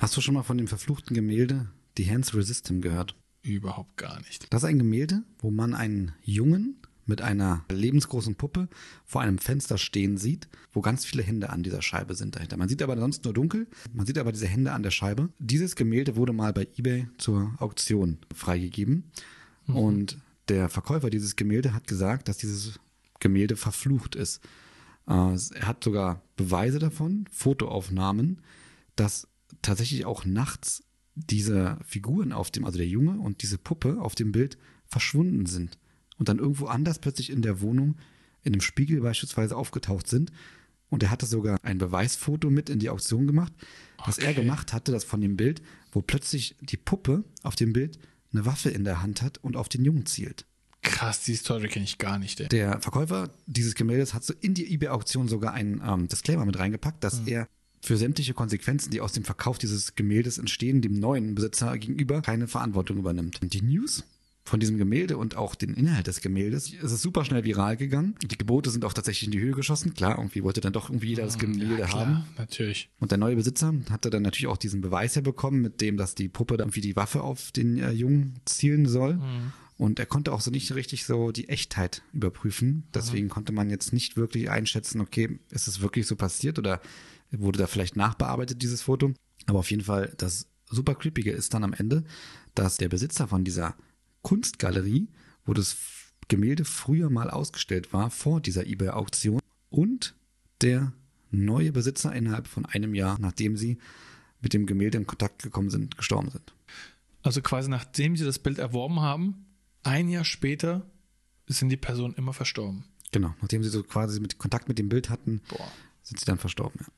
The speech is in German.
Hast du schon mal von dem verfluchten Gemälde Die Hands Resistem gehört? Überhaupt gar nicht. Das ist ein Gemälde, wo man einen Jungen mit einer lebensgroßen Puppe vor einem Fenster stehen sieht, wo ganz viele Hände an dieser Scheibe sind dahinter. Man sieht aber sonst nur dunkel, man sieht aber diese Hände an der Scheibe. Dieses Gemälde wurde mal bei eBay zur Auktion freigegeben mhm. und der Verkäufer dieses Gemälde hat gesagt, dass dieses Gemälde verflucht ist. Äh, er hat sogar Beweise davon, Fotoaufnahmen, dass tatsächlich auch nachts diese Figuren auf dem, also der Junge und diese Puppe auf dem Bild verschwunden sind und dann irgendwo anders plötzlich in der Wohnung, in einem Spiegel beispielsweise aufgetaucht sind. Und er hatte sogar ein Beweisfoto mit in die Auktion gemacht, was okay. er gemacht hatte, das von dem Bild, wo plötzlich die Puppe auf dem Bild eine Waffe in der Hand hat und auf den Jungen zielt. Krass, die Story kenne ich gar nicht. Ey. Der Verkäufer dieses Gemäldes hat so in die eBay-Auktion sogar einen ähm, Disclaimer mit reingepackt, dass mhm. er für sämtliche Konsequenzen, die aus dem Verkauf dieses Gemäldes entstehen, dem neuen Besitzer gegenüber keine Verantwortung übernimmt. Die News von diesem Gemälde und auch den Inhalt des Gemäldes. Es ist super schnell viral gegangen. Die Gebote sind auch tatsächlich in die Höhe geschossen. Klar, irgendwie wollte dann doch irgendwie jeder das Gemälde ja, klar, haben. Natürlich. Und der neue Besitzer hatte dann natürlich auch diesen Beweis herbekommen, mit dem, dass die Puppe dann irgendwie die Waffe auf den äh, Jungen zielen soll. Mhm. Und er konnte auch so nicht richtig so die Echtheit überprüfen. Deswegen mhm. konnte man jetzt nicht wirklich einschätzen, okay, ist es wirklich so passiert oder wurde da vielleicht nachbearbeitet, dieses Foto. Aber auf jeden Fall, das super creepige ist dann am Ende, dass der Besitzer von dieser Kunstgalerie, wo das Gemälde früher mal ausgestellt war, vor dieser eBay-Auktion und der neue Besitzer innerhalb von einem Jahr, nachdem sie mit dem Gemälde in Kontakt gekommen sind, gestorben sind. Also quasi nachdem sie das Bild erworben haben, ein Jahr später sind die Personen immer verstorben. Genau, nachdem sie so quasi mit Kontakt mit dem Bild hatten, Boah. sind sie dann verstorben. Ja.